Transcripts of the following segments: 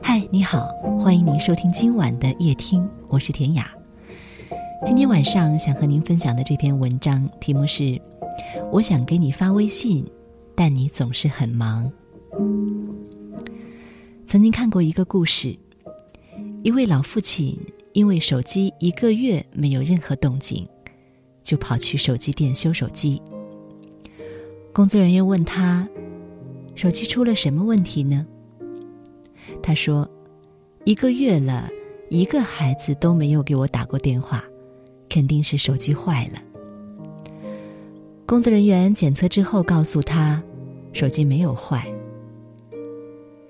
嗨，你好，欢迎您收听今晚的夜听，我是田雅。今天晚上想和您分享的这篇文章题目是：我想给你发微信，但你总是很忙。曾经看过一个故事，一位老父亲因为手机一个月没有任何动静，就跑去手机店修手机。工作人员问他：“手机出了什么问题呢？”他说：“一个月了，一个孩子都没有给我打过电话。”肯定是手机坏了。工作人员检测之后告诉他，手机没有坏。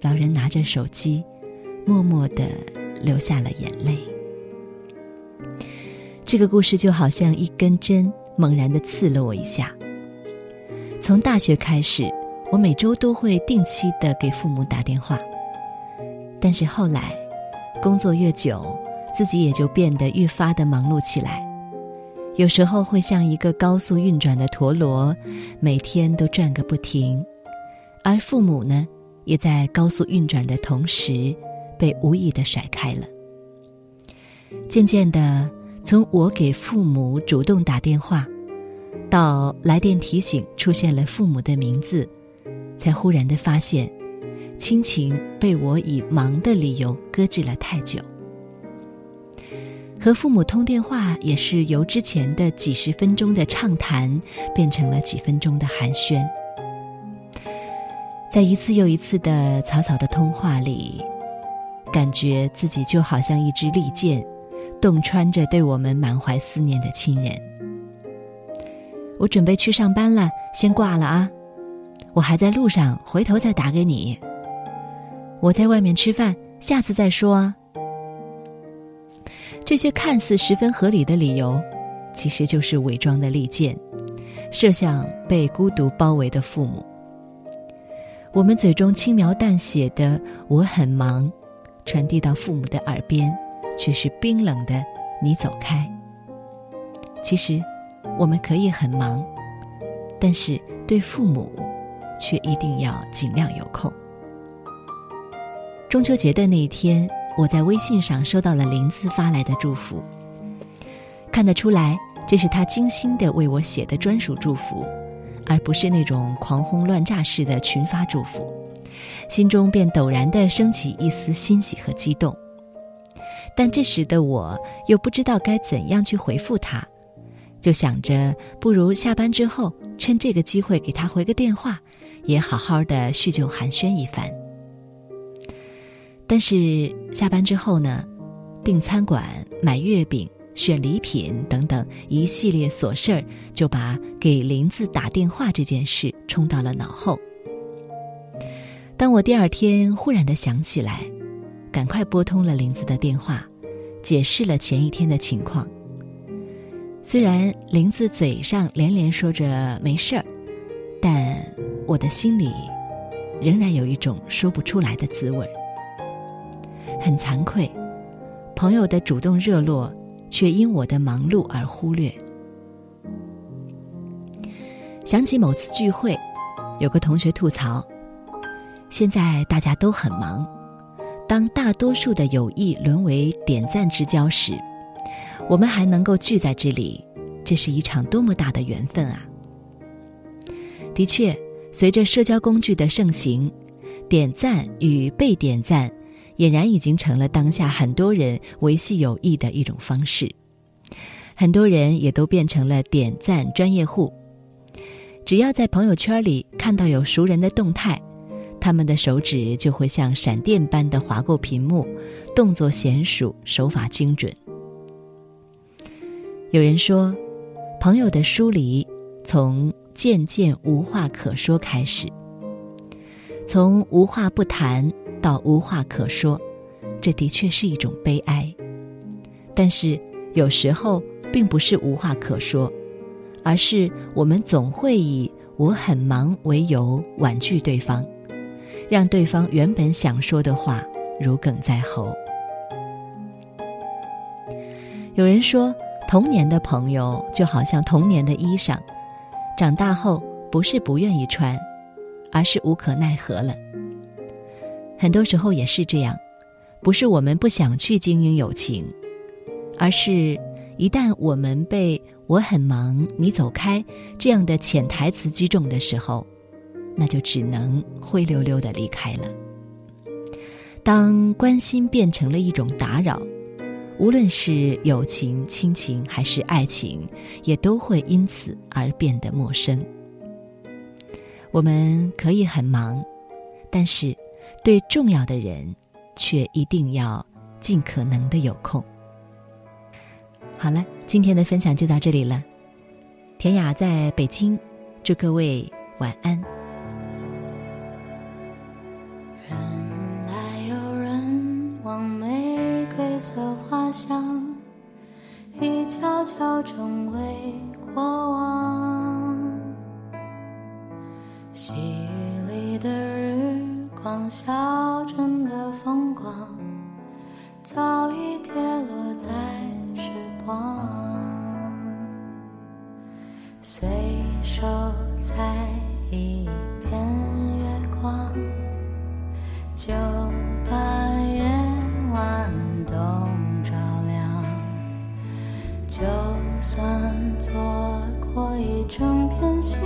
老人拿着手机，默默的流下了眼泪。这个故事就好像一根针，猛然的刺了我一下。从大学开始，我每周都会定期的给父母打电话，但是后来，工作越久，自己也就变得愈发的忙碌起来。有时候会像一个高速运转的陀螺，每天都转个不停，而父母呢，也在高速运转的同时，被无意的甩开了。渐渐的，从我给父母主动打电话，到来电提醒出现了父母的名字，才忽然的发现，亲情被我以忙的理由搁置了太久。和父母通电话也是由之前的几十分钟的畅谈变成了几分钟的寒暄，在一次又一次的草草的通话里，感觉自己就好像一支利剑，洞穿着对我们满怀思念的亲人。我准备去上班了，先挂了啊！我还在路上，回头再打给你。我在外面吃饭，下次再说啊。这些看似十分合理的理由，其实就是伪装的利剑，射向被孤独包围的父母。我们嘴中轻描淡写的“我很忙”，传递到父母的耳边，却是冰冷的“你走开”。其实，我们可以很忙，但是对父母，却一定要尽量有空。中秋节的那一天。我在微信上收到了林子发来的祝福，看得出来这是他精心的为我写的专属祝福，而不是那种狂轰乱炸式的群发祝福，心中便陡然的升起一丝欣喜和激动。但这时的我又不知道该怎样去回复他，就想着不如下班之后趁这个机会给他回个电话，也好好的叙旧寒暄一番。但是下班之后呢，订餐馆、买月饼、选礼品等等一系列琐事儿，就把给林子打电话这件事冲到了脑后。当我第二天忽然的想起来，赶快拨通了林子的电话，解释了前一天的情况。虽然林子嘴上连连说着没事儿，但我的心里仍然有一种说不出来的滋味。很惭愧，朋友的主动热络，却因我的忙碌而忽略。想起某次聚会，有个同学吐槽：现在大家都很忙，当大多数的友谊沦为点赞之交时，我们还能够聚在这里，这是一场多么大的缘分啊！的确，随着社交工具的盛行，点赞与被点赞。俨然已经成了当下很多人维系友谊的一种方式，很多人也都变成了点赞专业户。只要在朋友圈里看到有熟人的动态，他们的手指就会像闪电般的划过屏幕，动作娴熟，手法精准。有人说，朋友的疏离从渐渐无话可说开始，从无话不谈。到无话可说，这的确是一种悲哀。但是有时候并不是无话可说，而是我们总会以“我很忙”为由婉拒对方，让对方原本想说的话如鲠在喉。有人说，童年的朋友就好像童年的衣裳，长大后不是不愿意穿，而是无可奈何了。很多时候也是这样，不是我们不想去经营友情，而是一旦我们被“我很忙，你走开”这样的潜台词击中的时候，那就只能灰溜溜的离开了。当关心变成了一种打扰，无论是友情、亲情还是爱情，也都会因此而变得陌生。我们可以很忙，但是对重要的人，却一定要尽可能的有空。好了，今天的分享就到这里了。田雅在北京，祝各位晚安。色花香，一悄悄成为过往。细雨里的日光，小镇的风光，早已就算错过一整片夕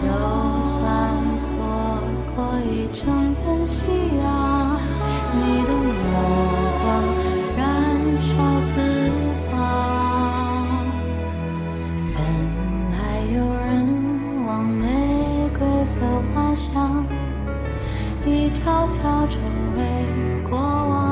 就算错过一整片夕阳你的目光燃烧四方？人来又人往玫瑰色花香已悄悄成为过往。